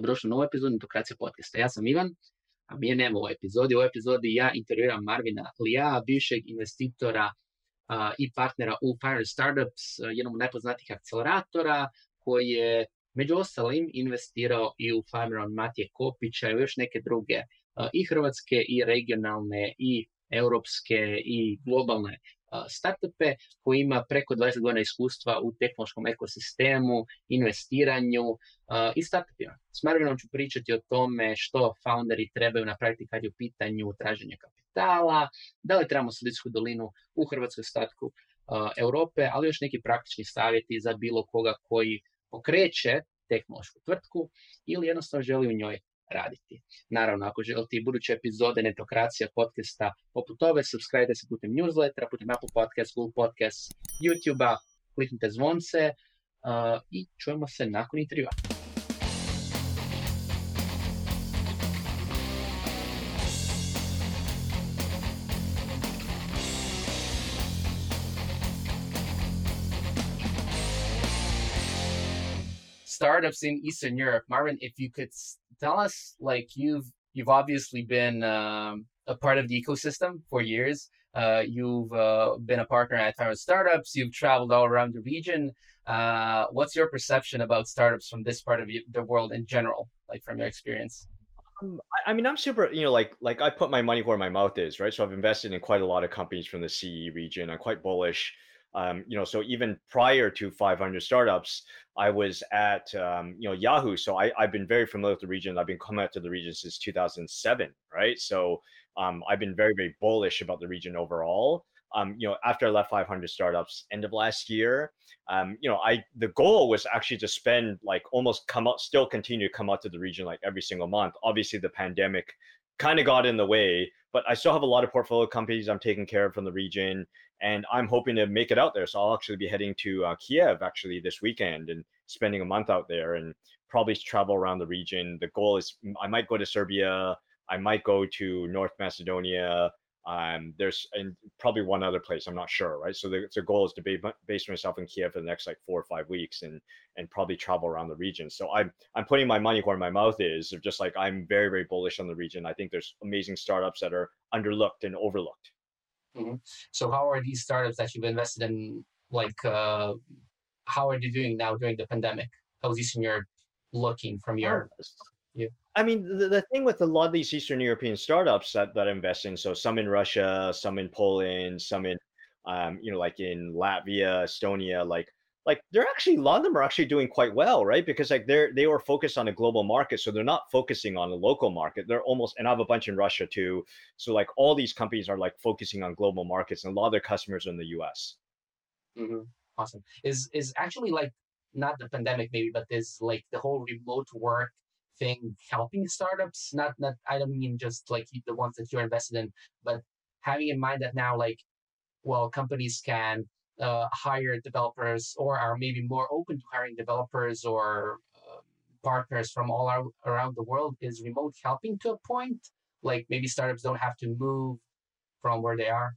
Dobrodošli u novu epizodu Netokracija podcasta. Ja sam Ivan, a mi je nema u ovoj epizodi. U ovoj epizodi ja intervjuiram Marvina Lija, bivšeg investitora uh, i partnera u Fire Startups, jednom od najpoznatijih akceleratora, koji je među ostalim investirao i u Fireon Matije Kopića i još neke druge uh, i hrvatske i regionalne i europske i globalne startupe koji ima preko 20 godina iskustva u tehnološkom ekosistemu, investiranju i startupima. S Marvinom ću pričati o tome što founderi trebaju napraviti kad je u pitanju traženja kapitala, da li trebamo Silicijsku dolinu u Hrvatskoj statku Europe, ali još neki praktični savjeti za bilo koga koji pokreće tehnološku tvrtku ili jednostavno želi u njoj raditi. Naravno, ako želite i buduće epizode Netokracija podcasta poput ove, subscribe se putem newslettera, putem Apple Podcast, Google Podcast, YouTube-a, kliknite zvonce uh, i čujemo se nakon intervjua. startups in Eastern Europe. Marvin, if you could tell us, like you've you've obviously been um, a part of the ecosystem for years. Uh, you've uh, been a partner at Tyrant Startups. You've traveled all around the region. Uh, what's your perception about startups from this part of the world in general, like from your experience? Um, I mean, I'm super, you know, like like I put my money where my mouth is, right? So I've invested in quite a lot of companies from the CE region. I'm quite bullish. Um, you know, so even prior to 500 startups, I was at um, you know Yahoo. So I, I've been very familiar with the region. I've been coming out to the region since 2007, right? So um, I've been very very bullish about the region overall. Um, you know, after I left 500 startups end of last year, um, you know, I the goal was actually to spend like almost come out, still continue to come out to the region like every single month. Obviously, the pandemic kind of got in the way, but I still have a lot of portfolio companies I'm taking care of from the region and I'm hoping to make it out there. So I'll actually be heading to uh, Kiev actually this weekend and spending a month out there and probably travel around the region. The goal is I might go to Serbia, I might go to North Macedonia. Um, there's and probably one other place I'm not sure, right? So the, the goal is to be, base myself in Kiev for the next like four or five weeks and and probably travel around the region. So I'm I'm putting my money where my mouth is. Of just like I'm very very bullish on the region. I think there's amazing startups that are underlooked and overlooked. Mm-hmm. So how are these startups that you've invested in like uh, how are they doing now during the pandemic? How's Eastern your looking from your yeah. I mean, the, the thing with a lot of these Eastern European startups that, that invest in, so some in Russia, some in Poland, some in, um, you know, like in Latvia, Estonia, like like they're actually a lot of them are actually doing quite well, right? Because like they're they were focused on a global market, so they're not focusing on a local market. They're almost and I have a bunch in Russia too. So like all these companies are like focusing on global markets, and a lot of their customers are in the U.S. Mm-hmm. Awesome. Is is actually like not the pandemic maybe, but is like the whole remote work thing helping startups? Not not I don't mean just like the ones that you're invested in, but having in mind that now like well companies can uh, hire developers or are maybe more open to hiring developers or uh, partners from all our, around the world is remote helping to a point like maybe startups don't have to move from where they are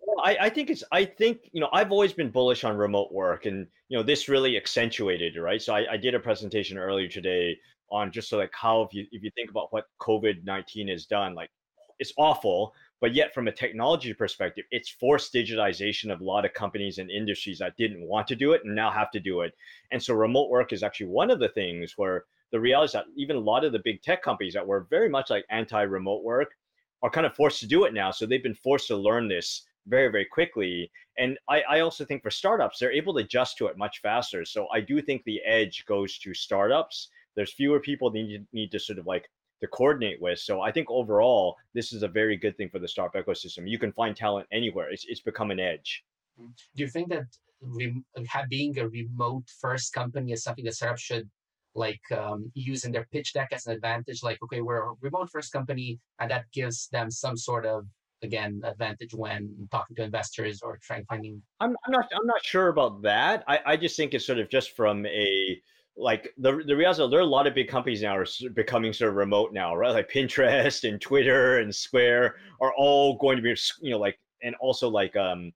well, I, I think it's i think you know i've always been bullish on remote work and you know this really accentuated right so i, I did a presentation earlier today on just so like how if you if you think about what covid-19 has done like it's awful but yet, from a technology perspective, it's forced digitization of a lot of companies and industries that didn't want to do it and now have to do it. And so, remote work is actually one of the things where the reality is that even a lot of the big tech companies that were very much like anti remote work are kind of forced to do it now. So, they've been forced to learn this very, very quickly. And I, I also think for startups, they're able to adjust to it much faster. So, I do think the edge goes to startups. There's fewer people need, need to sort of like to coordinate with. So I think overall, this is a very good thing for the startup ecosystem. You can find talent anywhere. It's, it's become an edge. Mm-hmm. Do you think that re- being a remote first company is something that startups should like um, use in their pitch deck as an advantage? Like, okay, we're a remote first company, and that gives them some sort of again advantage when talking to investors or trying finding. I'm, I'm not I'm not sure about that. I, I just think it's sort of just from a like the the reality is there are a lot of big companies now are becoming sort of remote now, right? Like Pinterest and Twitter and Square are all going to be, you know, like and also like um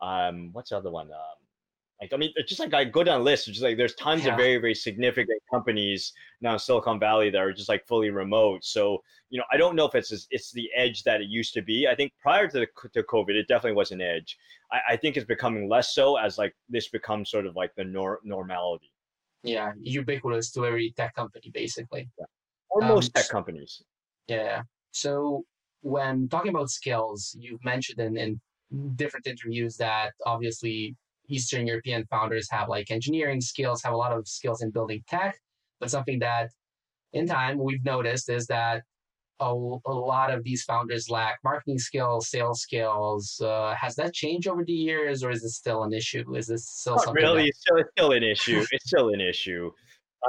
um what's the other one? Um, Like I mean, it's just like I go down a list. It's just like there's tons Yeah. of very very significant companies now in Silicon Valley that are just like fully remote. So you know, I don't know if it's it's the edge that it used to be. I think prior to the, to COVID, it definitely was an edge. I, I think it's becoming less so as like this becomes sort of like the nor- normality. Yeah, ubiquitous to every tech company, basically. Or Um, most tech companies. Yeah. So when talking about skills, you've mentioned in, in different interviews that obviously Eastern European founders have like engineering skills, have a lot of skills in building tech, but something that in time we've noticed is that a, a lot of these founders lack marketing skills, sales skills. Uh, has that changed over the years, or is it still an issue? Is this still Not something? really. that- It's still, it's still an issue. It's still an issue.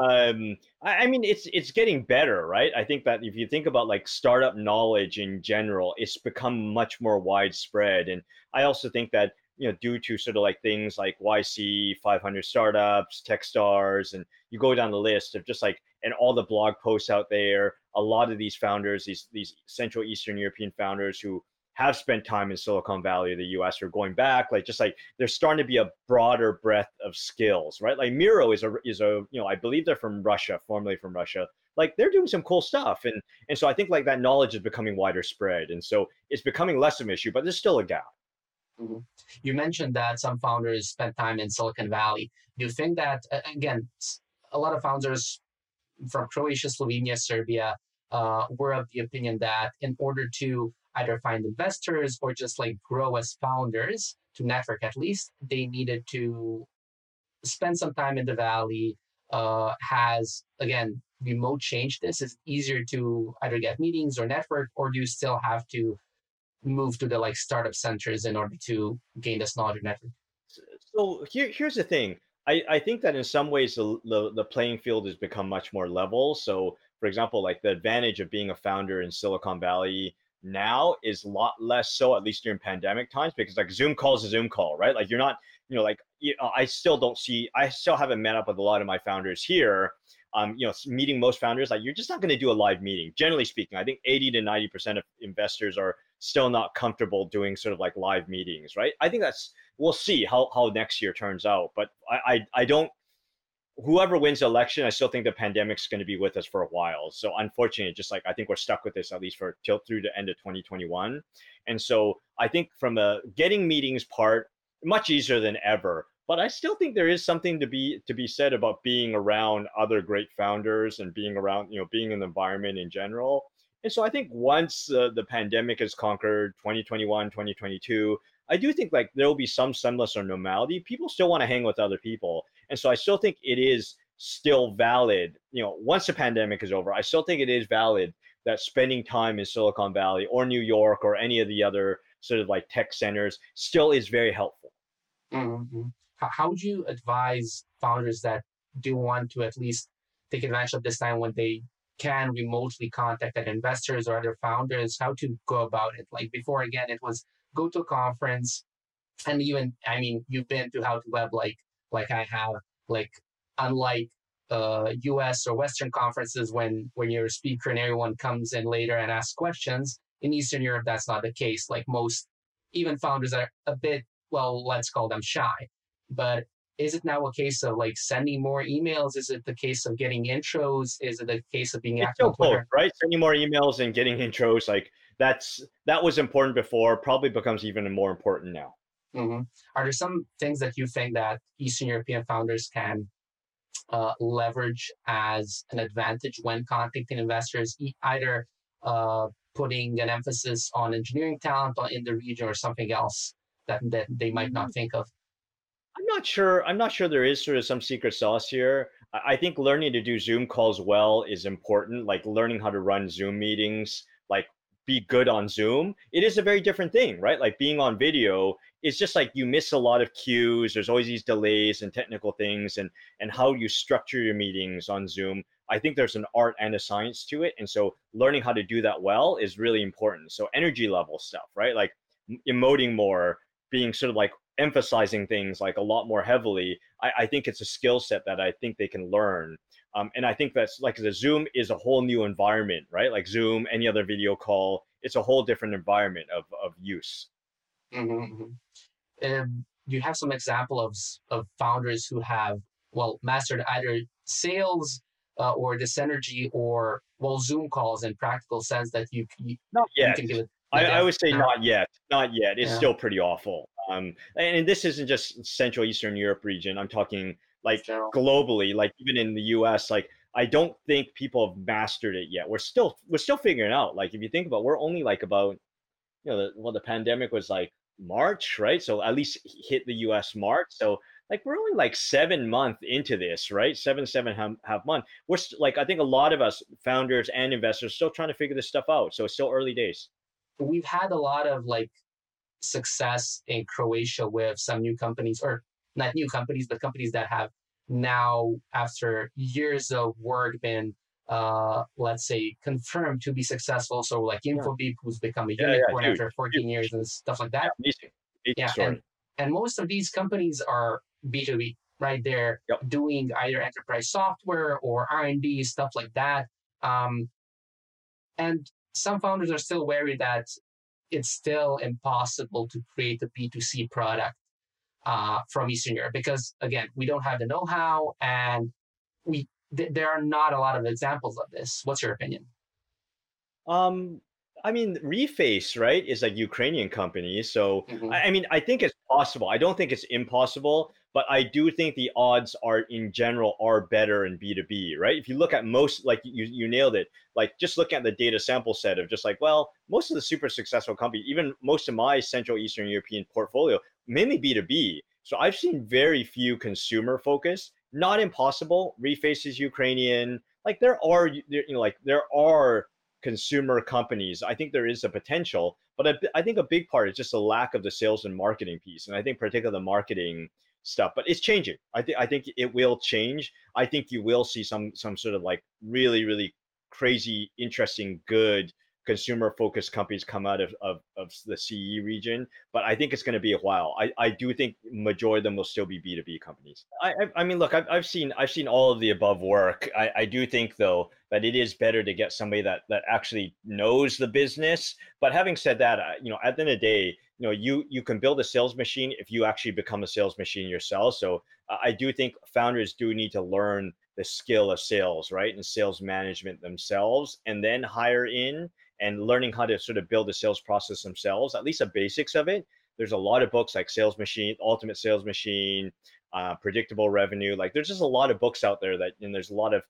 Um, I, I mean, it's it's getting better, right? I think that if you think about like startup knowledge in general, it's become much more widespread. And I also think that you know, due to sort of like things like YC, 500 startups, TechStars, and you go down the list of just like and all the blog posts out there. A lot of these founders, these these Central Eastern European founders who have spent time in Silicon Valley, the US, are going back, like just like there's starting to be a broader breadth of skills, right? Like Miro is a is a you know I believe they're from Russia, formerly from Russia. Like they're doing some cool stuff, and and so I think like that knowledge is becoming wider spread, and so it's becoming less of an issue, but there's still a gap. Mhm. You mentioned that some founders spent time in Silicon Valley. Do you think that, again, a lot of founders from Croatia, Slovenia, Serbia uh, were of the opinion that in order to either find investors or just like grow as founders, to network at least, they needed to spend some time in the Valley. Uh, has, again, remote changed this? Is easier to either get meetings or network, or do you still have to move to the like startup centers in order to gain this knowledge of network. So here, here's the thing. I, I think that in some ways the, the the playing field has become much more level. So for example, like the advantage of being a founder in Silicon Valley now is a lot less so, at least during pandemic times, because like Zoom calls a Zoom call, right? Like you're not, you know, like you know, I still don't see, I still haven't met up with a lot of my founders here. Um, you know, meeting most founders, like you're just not going to do a live meeting. Generally speaking, I think 80 to 90 percent of investors are still not comfortable doing sort of like live meetings, right? I think that's we'll see how how next year turns out. But I I, I don't. Whoever wins the election, I still think the pandemic's going to be with us for a while. So unfortunately, just like I think we're stuck with this at least for till through the end of 2021. And so I think from a getting meetings part, much easier than ever. But I still think there is something to be to be said about being around other great founders and being around you know being in the environment in general. And so I think once uh, the pandemic is conquered, 2021, 2022, I do think like there will be some semblance of normality. People still want to hang with other people. And so I still think it is still valid. You know, once the pandemic is over, I still think it is valid that spending time in Silicon Valley or New York or any of the other sort of like tech centers still is very helpful. Mm-hmm. How, how would you advise founders that do want to at least take advantage of this time when they can remotely contact their investors or other founders, how to go about it? Like before, again, it was go to a conference, and even I mean, you've been to How to Web like like I have. Like unlike uh, U.S. or Western conferences, when when you're a speaker and everyone comes in later and asks questions, in Eastern Europe that's not the case. Like most, even founders are a bit well, let's call them shy. But is it now a case of like sending more emails? Is it the case of getting intros? Is it the case of being It's active still on Twitter? both, right? Sending more emails and getting intros, like that's that was important before, probably becomes even more important now. hmm Are there some things that you think that Eastern European founders can uh, leverage as an advantage when contacting investors, e- either uh, putting an emphasis on engineering talent in the region or something else that, that they might not think of? I'm not sure. I'm not sure there is sort of some secret sauce here. I I think learning to do Zoom calls well is important. Like learning how to run Zoom meetings, like be good on Zoom. It is a very different thing, right? Like being on video is just like you miss a lot of cues. There's always these delays and technical things, and and how you structure your meetings on Zoom. I think there's an art and a science to it, and so learning how to do that well is really important. So energy level stuff, right? Like emoting more, being sort of like emphasizing things like a lot more heavily I, I think it's a skill set that i think they can learn. Um, and i think that's like the zoom is a whole new environment right? Like zoom any other video call it's a whole different environment of, of use. Mm-hmm. Um, do you have some example of of founders who have well mastered either sales uh, or this energy or well zoom calls in practical sense that you, you not yet. you can give it I, I, would say not yet. Not yet. It's yeah. still pretty awful um and, this isn't just central eastern europe region i'm talking like globally like even in the us like i don't think people have mastered it yet we're still we're still figuring out like if you think about we're only like about you know the, well the pandemic was like march right so at least hit the us march so like we're only like seven month into this, right? Seven, seven half, half month. We're st- like, I think a lot of us founders and investors still trying to figure this stuff out. So it's still early days. We've had a lot of like success in Croatia with some new companies, or not new companies, but companies that have now, after years of work, been uh, let's say confirmed to be successful. So like Infobip, yeah. who's become a unicorn yeah, yeah, after 14 years and stuff like that. Yeah, and, and most of these companies are B2B, right? They're yep. doing either enterprise software or R&D, stuff like that. Um, and some founders are still wary that it's still impossible to create a B2C product uh, from Eastern Europe because, again, we don't have the know-how and we th- there are not a lot of examples of this. What's your opinion? Um, I mean, Reface, right, is a Ukrainian company. So, mm-hmm. I, I mean, I think it's possible. I don't think it's impossible but I do think the odds are in general are better in B2B, right? If you look at most, like you, you nailed it, like just look at the data sample set of just like, well, most of the super successful companies, even most of my Central Eastern European portfolio, mainly B2B. So I've seen very few consumer focused, not impossible. Refaces Ukrainian, like there are, you know, like there are consumer companies. I think there is a potential, but I, I think a big part is just a lack of the sales and marketing piece. And I think particularly the marketing stuff but it's changing i think i think it will change i think you will see some some sort of like really really crazy interesting good consumer focused companies come out of, of, of the CE region, but I think it's going to be a while. I, I do think majority of them will still be B2B companies. I, I, I mean, look, I've, I've seen, I've seen all of the above work. I, I do think though, that it is better to get somebody that, that actually knows the business. But having said that, you know, at the end of the day, you know you you can build a sales machine if you actually become a sales machine yourself. So uh, i do think founders do need to learn the skill of sales right and sales management themselves and then hire in and learning how to sort of build a sales process themselves at least the basics of it. There's a lot of books like sales machine ultimate sales machine uh, predictable revenue like there's just a lot of books out there that and there's a lot of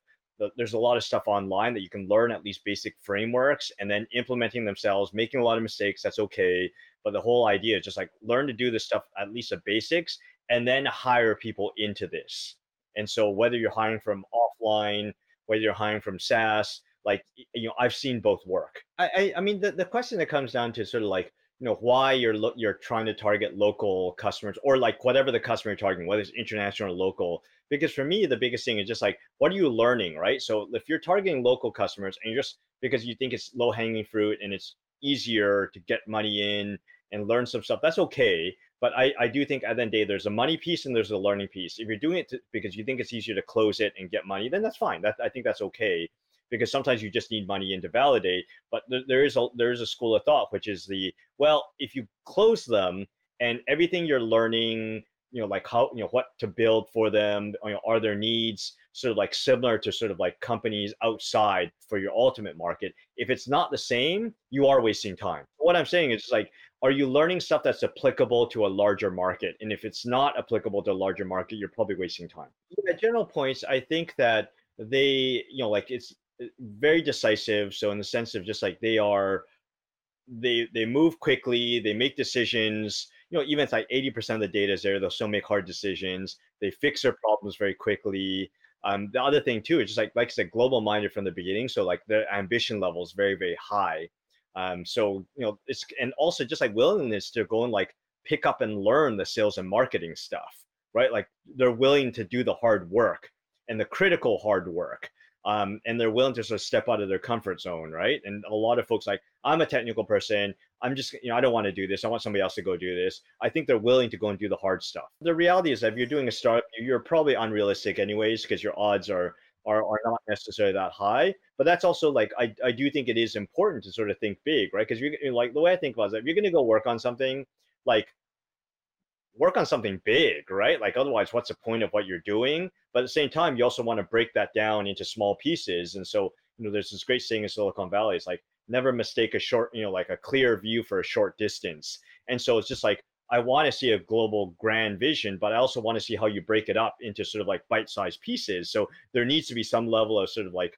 there's a lot of stuff online that you can learn at least basic frameworks and then implementing themselves making a lot of mistakes that's okay. But the whole idea is just like learn to do this stuff at least the basics and then hire people into this. And so whether you're hiring from offline whether you're hiring from saas like you know i've seen both work. I i, I mean the, the question that comes down to sort of like you know why you're lo- you're trying to target local customers or like whatever the customer you're targeting whether it's international or local because for me the biggest thing is just like what are you learning right? So if you're targeting local customers and you're just because you think it's low hanging fruit and it's easier to get money in and learn some stuff that's okay. But I, I do think at the end of the day there's a money piece and there's a learning piece. If you're doing it to, because you think it's easier to close it and get money then that's fine. That i think that's okay because sometimes you just need money in to validate. But there, there is a there is a school of thought which is the well, if you close them and everything you're learning, you know, like how you know what to build for them, you know, are their needs sort of like similar to sort of like companies outside for your ultimate market. If it's not the same, you are wasting time. What I'm saying is like, are you learning stuff that's applicable to a larger market? And if it's not applicable to a larger market, you're probably wasting time. At general points, I think that they, you know, like it's very decisive. So in the sense of just like they are, they they move quickly, they make decisions. You know, even if like eighty percent of the data is there, they'll still make hard decisions. They fix their problems very quickly. Um, the other thing too is just like like I said, global minded from the beginning. So like their ambition level is very very high. Um, so you know it's and also just like willingness to go and like pick up and learn the sales and marketing stuff, right? Like they're willing to do the hard work and the critical hard work um, and they're willing to sort of step out of their comfort zone, right? And a lot of folks like, I'm a technical person. I'm just, you know, I don't want to do this. I want somebody else to go do this. I think they're willing to go and do the hard stuff. The reality is if you're doing a startup, you're probably unrealistic anyways because your odds are are, are not necessarily that high. But that's also like I, I do think it is important to sort of think big, right? Because you're like the way I think about it, if you're going to go work on something, like work on something big, right? Like otherwise, what's the point of what you're doing? But at the same time, you also want to break that down into small pieces. And so, you know, there's this great saying in Silicon Valley. It's like never mistake a short, you know, like a clear view for a short distance. And so it's just like I want to see a global grand vision, but I also want to see how you break it up into sort of like bite-sized pieces. So there needs to be some level of sort of like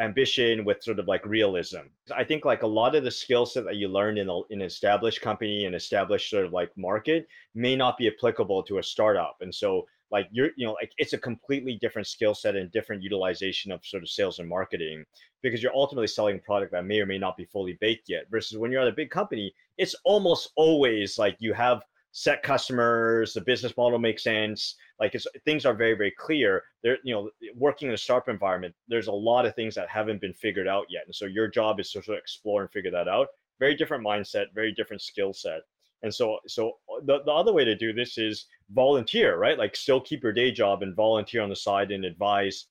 ambition with sort of like realism. I think like a lot of the skill set that you learn in, a, in an established company and established sort of like market may not be applicable to a startup. And so like you're, you know, like it's a completely different skill set and different utilization of sort of sales and marketing because you're ultimately selling a product that may or may not be fully baked yet. Versus when you're at a big company, it's almost always like you have set customers, the business model makes sense. Like it's things are very, very clear. There, you know, working in a startup environment, there's a lot of things that haven't been figured out yet. And so your job is to sort of explore and figure that out. Very different mindset, very different skill set. And so, so the, the other way to do this is volunteer, right? Like still keep your day job and volunteer on the side and advise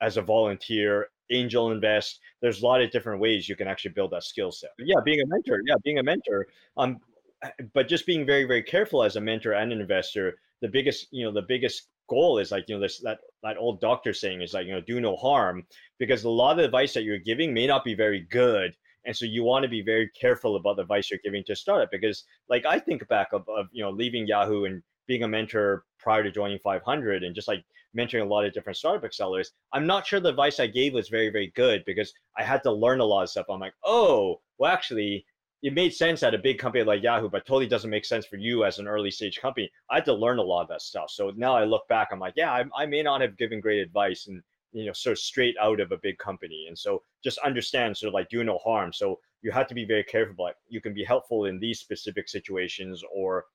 as a volunteer, angel invest. There's a lot of different ways you can actually build that skill set. Yeah, being a mentor. Yeah, being a mentor. Um, Uh, but just being very very careful as a mentor and an investor the biggest you know the biggest goal is like you know this that that old doctor saying is like you know do no harm because a lot of the advice that you're giving may not be very good and so you want to be very careful about the advice you're giving to a startup because like i think back of, of you know leaving yahoo and being a mentor prior to joining 500 and just like mentoring a lot of different startup accelerators i'm not sure the advice i gave was very very good because i had to learn a lot of stuff. I'm like oh well actually it made sense at a big company like Yahoo, but totally doesn't make sense for you as an early stage company. I had to learn a lot of that stuff. So now I look back, I'm like, yeah, I, I may not have given great advice and you know, sort of straight out of a big company. And so just understand sort of like do no harm. So you have to be very careful. Like you can be helpful in these specific situations or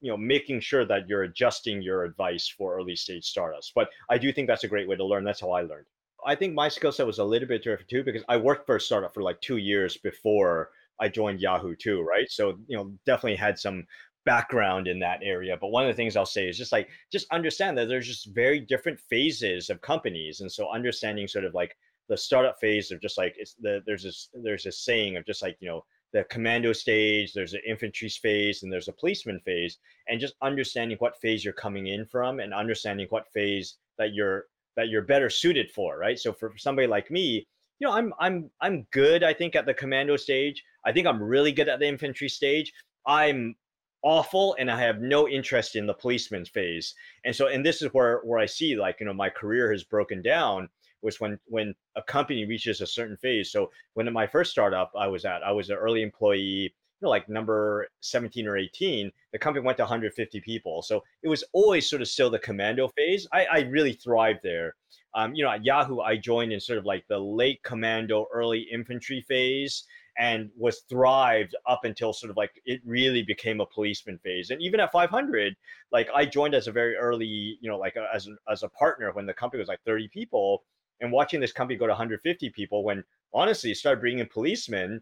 you know making sure that you're adjusting your advice for early stage startups but i do think that's a great way to learn that's how i learned i think my skill set was a little bit different too because i worked for a startup for like two years before I joined Yahoo too, right? So, you know, definitely had some background in that area. But one of the things I'll say is just like, just understand that there's just very different phases of companies. And so understanding sort of like the startup phase of just like, it's the, there's this, there's this saying of just like, you know, the commando stage, there's an infantry phase, and there's a policeman phase, and just understanding what phase you're coming in from and understanding what phase that you're that you're better suited for, right? So for somebody like me, you know, I'm I'm I'm good, I think, at the commando stage. I think I'm really good at the infantry stage. I'm awful and I have no interest in the policeman's phase. And so and this is where where I see like, you know, my career has broken down was when when a company reaches a certain phase. So when my first startup I was at, I was an early employee, you know, like number 17 or 18, the company went to 150 people. So it was always sort of still the commando phase. I, I really thrived there. Um, you know, at Yahoo, I joined in sort of like the late commando, early infantry phase and was thrived up until sort of like it really became a policeman phase. And even at 500, like I joined as a very early, you know, like a, as, as a partner when the company was like 30 people. And watching this company go to 150 people when honestly started bringing in policemen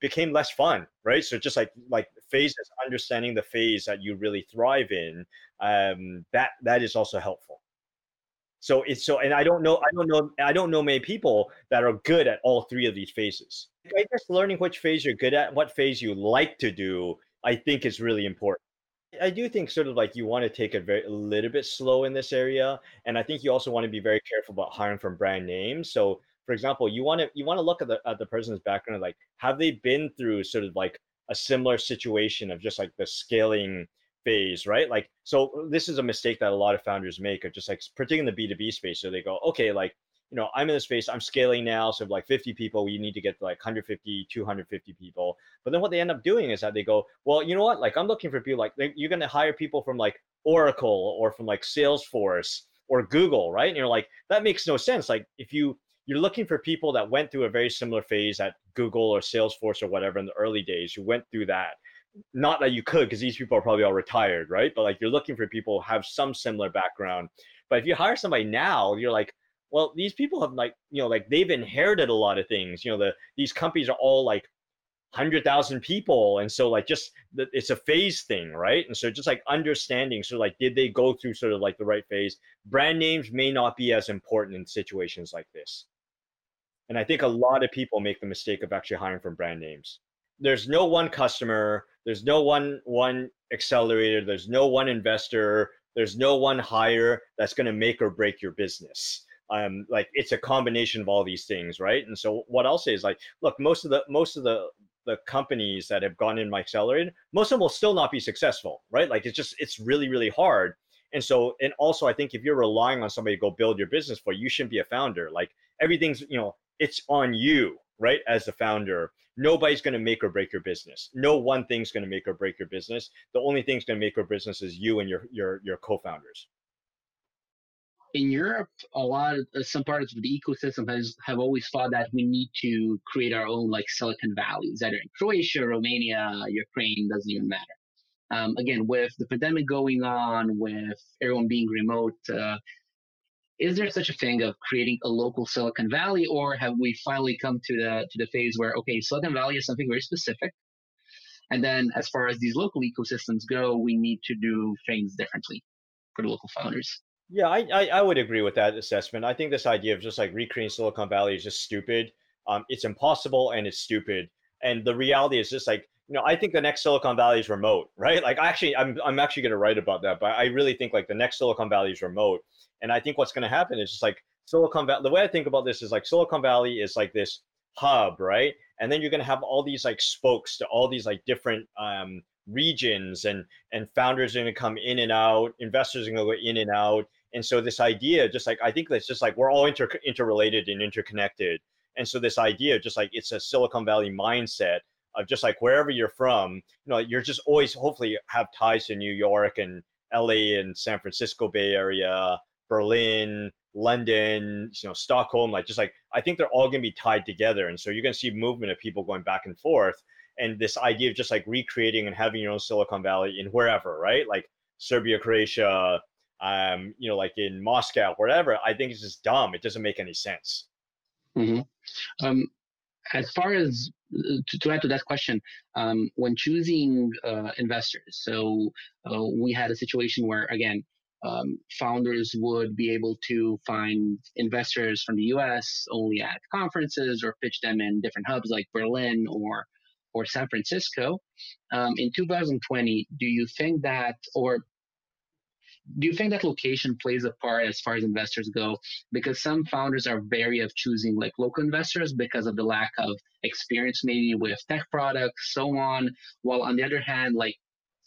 became less fun right? So just like like phases understanding the phase that you really thrive in um that that is also helpful so it's so, and I don't know, I don't know, I don't know many people that are good at all three of these phases. I guess learning which phase you're good at, what phase you like to do, I think is really important. I do think sort of like you want to take it very a little bit slow in this area, and I think you also want to be very careful about hiring from brand names. So, for example, you want to you want to look at the at the person's background, like have they been through sort of like a similar situation of just like the scaling phase, right? Like, so this is a mistake that a lot of founders make of just like, particularly in the B2B space. So they go, okay, like, you know, I'm in this space, I'm scaling now. So like 50 people, you need to get to like 150, 250 people. But then what they end up doing is that they go, well, you know what? Like, I'm looking for people like, you're going to hire people from like Oracle or from like Salesforce or Google, right? And you're like, that makes no sense. Like, if you, you're looking for people that went through a very similar phase at Google or Salesforce or whatever in the early days, who went through that not that you could because these people are probably all retired right? But like you're looking for people who have some similar background. But if you hire somebody now you're like well these people have like you know like they've inherited a lot of things you know the these companies are all like 100,000 people and so like just it's a phase thing right? And so just like understanding so like did they go through sort of like the right phase? Brand names may not be as important in situations like this. And i think a lot of people make the mistake of actually hiring from brand names there's no one customer, there's no one one accelerator, there's no one investor, there's no one hire that's going to make or break your business. Um, like it's a combination of all these things, right? And so what I'll say is like, look, most of the most of the the companies that have gone in my accelerator, most of them will still not be successful, right? Like it's just it's really really hard. And so and also I think if you're relying on somebody to go build your business for you, you shouldn't be a founder. Like everything's you know it's on you, right? As the founder, nobody's going to make or break your business. No one thing's going to make or break your business. The only thing's going to make or business is you and your your your co-founders in Europe, a lot of uh, some parts of the ecosystem has have always thought that we need to create our own like Silicon Valleys, either in Croatia, Romania, Ukraine, doesn't even matter. Um, again, with the pandemic going on, with everyone being remote, uh, is there such a thing of creating a local Silicon Valley, or have we finally come to the to the phase where okay, Silicon Valley is something very specific, and then as far as these local ecosystems go, we need to do things differently for the local founders. Yeah, I, I, I would agree with that assessment. I think this idea of just like recreating Silicon Valley is just stupid. Um, it's impossible and it's stupid. And the reality is just like you know, I think the next Silicon Valley is remote, right? Like actually, I'm I'm actually going to write about that, but I really think like the next Silicon Valley is remote. And I think what's going to happen is just like Silicon Valley. The way I think about this is like Silicon Valley is like this hub, right? And then you're going to have all these like spokes to all these like different um, regions, and and founders are going to come in and out, investors are going to go in and out, and so this idea, just like I think that's just like we're all inter interrelated and interconnected. And so this idea, just like it's a Silicon Valley mindset of just like wherever you're from, you know, you're just always hopefully have ties to New York and LA and San Francisco Bay Area, Berlin, London, you know, Stockholm, like just like I think they're all gonna be tied together. And so you're gonna see movement of people going back and forth. And this idea of just like recreating and having your own Silicon Valley in wherever, right? Like Serbia, Croatia, um, you know, like in Moscow, wherever, I think it's just dumb. It doesn't make any sense. Mm-hmm. Um, as far as to, to, add to that question, um, when choosing uh, investors, so uh, we had a situation where, again, um, founders would be able to find investors from the US only at conferences or pitch them in different hubs like Berlin or or San Francisco. Um, in 2020, do you think that, or do you think that location plays a part as far as investors go? Because some founders are wary of choosing like local investors because of the lack of experience maybe with tech products, so on. While on the other hand, like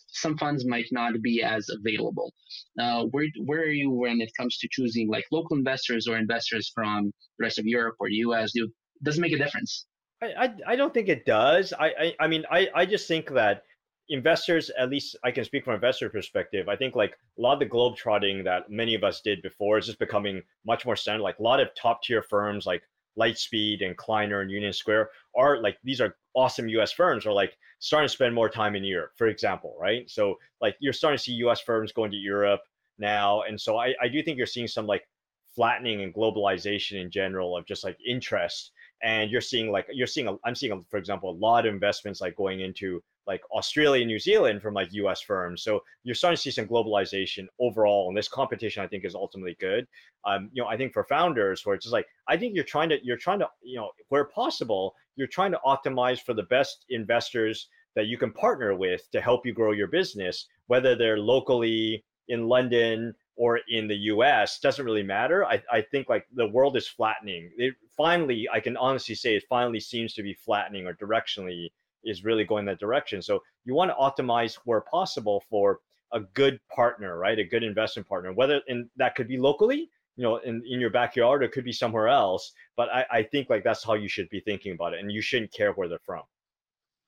some funds might not be as available. Uh, where where are you when it comes to choosing like local investors or investors from the rest of Europe or US? Do does it make a difference? I, I, I don't think it does. I, I, I mean I, I just think that investors, at least I can speak from investor perspective. I think like a lot of the globe trotting that many of us did before is just becoming much more standard. Like a lot of top tier firms like Lightspeed and Kleiner and Union Square are like these are awesome US firms are like starting to spend more time in Europe, for example, right? So like you're starting to see US firms going to Europe now. And so I, I do think you're seeing some like flattening and globalization in general of just like interest. And you're seeing like you're seeing a, I'm seeing, a, for example, a lot of investments like going into like Australia and New Zealand from like US firms. So you're starting to see some globalization overall. And this competition I think is ultimately good. Um, you know, I think for founders where it's just like, I think you're trying to, you're trying to, you know, where possible, you're trying to optimize for the best investors that you can partner with to help you grow your business, whether they're locally in London or in the US doesn't really matter. I, I think like the world is flattening. It finally, I can honestly say it finally seems to be flattening or directionally is really going that direction. So you want to optimize where possible for a good partner, right? A good investment partner, whether and that could be locally, you know, in, in your backyard, or it could be somewhere else. But I, I think like that's how you should be thinking about it, and you shouldn't care where they're from.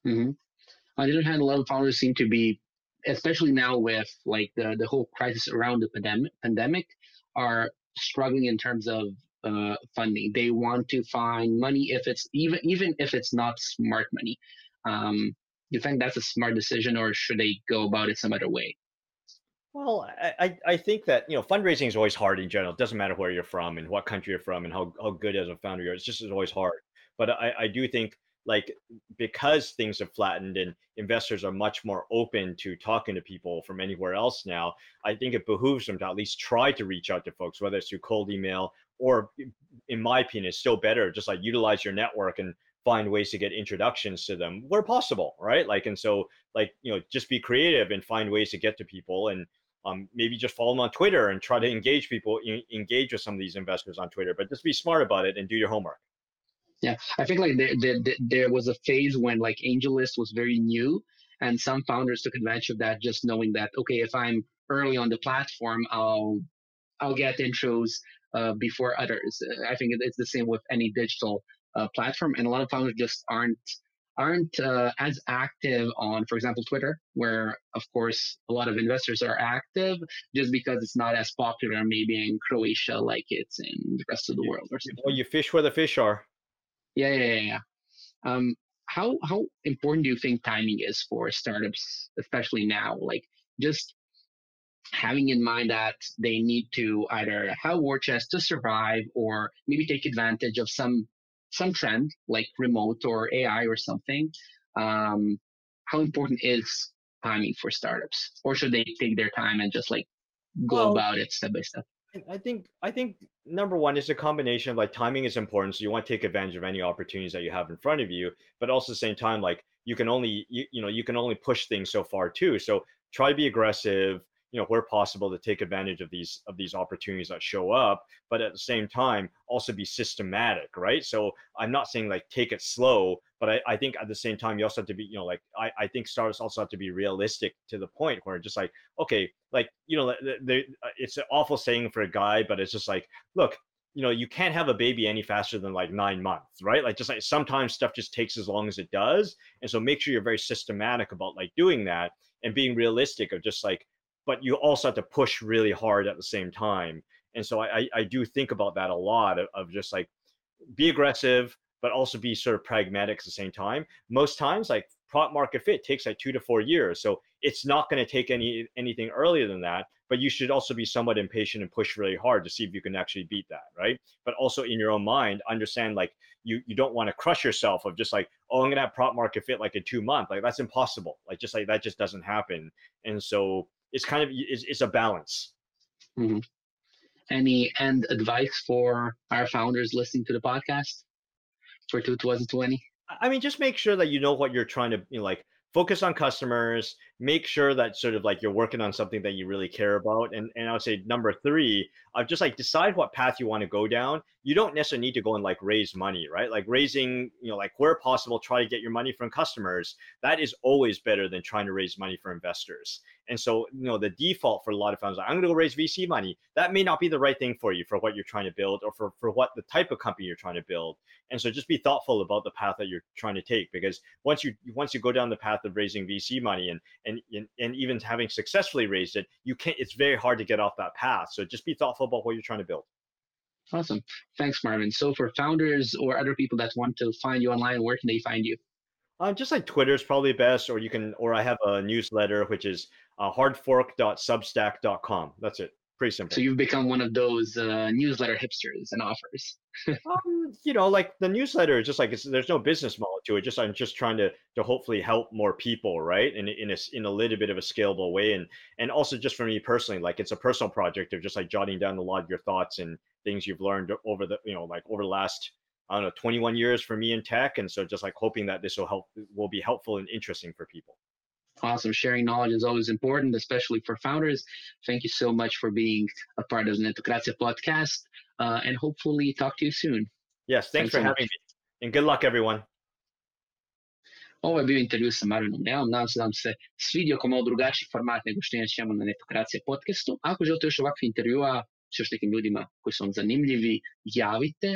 Mm-hmm. On the other hand, a lot of founders seem to be, especially now with like the the whole crisis around the pandemic, pandemic, are struggling in terms of uh, funding. They want to find money if it's even even if it's not smart money. Um, you think that's a smart decision, or should they go about it some other way? Well, I, I think that you know fundraising is always hard in general. It doesn't matter where you're from and what country you're from and how, how good as a founder you are. It's just it's always hard. But I, I do think like because things have flattened and investors are much more open to talking to people from anywhere else now i think it behooves them to at least try to reach out to folks whether it's through cold email or in my opinion, it's still better just like utilize your network and find ways to get introductions to them where possible, right? Like, and so like you know, just be creative and find ways to get to people and. Um, maybe just follow them on Twitter and try to engage people, engage with some of these investors on Twitter. But just be smart about it and do your homework. Yeah, I think like there, there, there was a phase when like AngelList was very new, and some founders took advantage of that, just knowing that okay, if I'm early on the platform, I'll I'll get intros uh, before others. I think it's the same with any digital uh, platform, and a lot of founders just aren't aren't uh, as active on, for example, Twitter, where of course a lot of investors are active, just because it's not as popular maybe in Croatia like it's in the rest of the world or something. Well, you fish where the fish are. Yeah, yeah, yeah. yeah. Um, how how important do you think timing is for startups, especially now? Like just having in mind that they need to either have war chest to survive or maybe take advantage of some some trend like remote or AI or something. Um, how important is timing for startups, or should they take their time and just like go well, about it step by step? I think I think number one is a combination of like timing is important, so you want to take advantage of any opportunities that you have in front of you, but also at the same time like you can only you, you know you can only push things so far too. So try to be aggressive, you know where possible to take advantage of these of these opportunities that show up but at the same time also be systematic right? So i'm not saying like take it slow but i, I think at the same time you also have to be you know like I, I think startups also have to be realistic to the point where just like okay like you know uh, it's an awful saying for a guy but it's just like look you know you can't have a baby any faster than like nine months right? Like just like sometimes stuff just takes as long as it does and so make sure you're very systematic about like doing that and being realistic of just like but you also have to push really hard at the same time. And so I, I do think about that a lot of, just like be aggressive, but also be sort of pragmatic at the same time. Most times, like prop market fit takes like two to four years. So it's not going to take any anything earlier than that. But you should also be somewhat impatient and push really hard to see if you can actually beat that, right? But also in your own mind, understand like you you don't want to crush yourself of just like, oh, I'm gonna have prop market fit like in two months. Like that's impossible. Like just like that just doesn't happen. And so it's kind of it's, it's a balance. Mm-hmm. Any end advice for our founders listening to the podcast for 2020? I mean, just make sure that you know what you're trying to you know, like focus on customers make sure that sort of like you're working on something that you really care about and and i would say number three uh, just like decide what path you want to go down. You don't necessarily need to go and like raise money right? Like raising you know like where possible try to get your money from customers. That is always better than trying to raise money for investors. And so you know the default for a lot of founders like, i'm going to go raise vc money. That may not be the right thing for you for what you're trying to build or for for what the type of company you're trying to build. And so just be thoughtful about the path that you're trying to take because once you once you go down the path of raising VC money and and and, and even having successfully raised it, you can't. It's very hard to get off that path. So just be thoughtful about what you're trying to build. Awesome. Thanks, Marvin. So for founders or other people that want to find you online, where can they find you? Uh, just like Twitter is probably best, or you can, or I have a newsletter which is uh, hardfork.substack.com. That's it pretty simple. So you've become one of those uh, newsletter hipsters and offers. um, you know, like the newsletter is just like there's no business model to it. Just I'm just trying to to hopefully help more people, right? In in a in a little bit of a scalable way, and and also just for me personally, like it's a personal project of just like jotting down a lot of your thoughts and things you've learned over the you know like over the last I don't know 21 years for me in tech, and so just like hoping that this will help will be helpful and interesting for people. Awesome. Sharing knowledge is always important, especially for founders. Thank you so much for being a part of the Netokracija podcast uh, and hopefully talk to you soon. Yes, thanks, thanks for so having much. me. And good luck, everyone. Ovo je bio intervju sa Marvinom Neom. Nadam se da vam se svidio kao malo drugačiji format nego što inače imamo na Netokracija podcastu. Ako želite još ovakve intervjua s još nekim ljudima koji su vam zanimljivi, javite.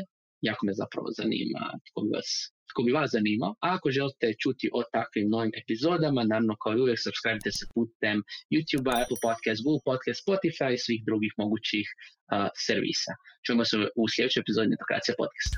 Jako me zapravo zanima tko bi vas tko bi vas zanimao. A ako želite čuti o takvim novim epizodama, naravno kao i uvijek subscribe se putem YouTube, Apple Podcast, Google Podcast, Spotify i svih drugih mogućih uh, servisa. Čujemo se u sljedećoj epizodi Netokracija podcasta.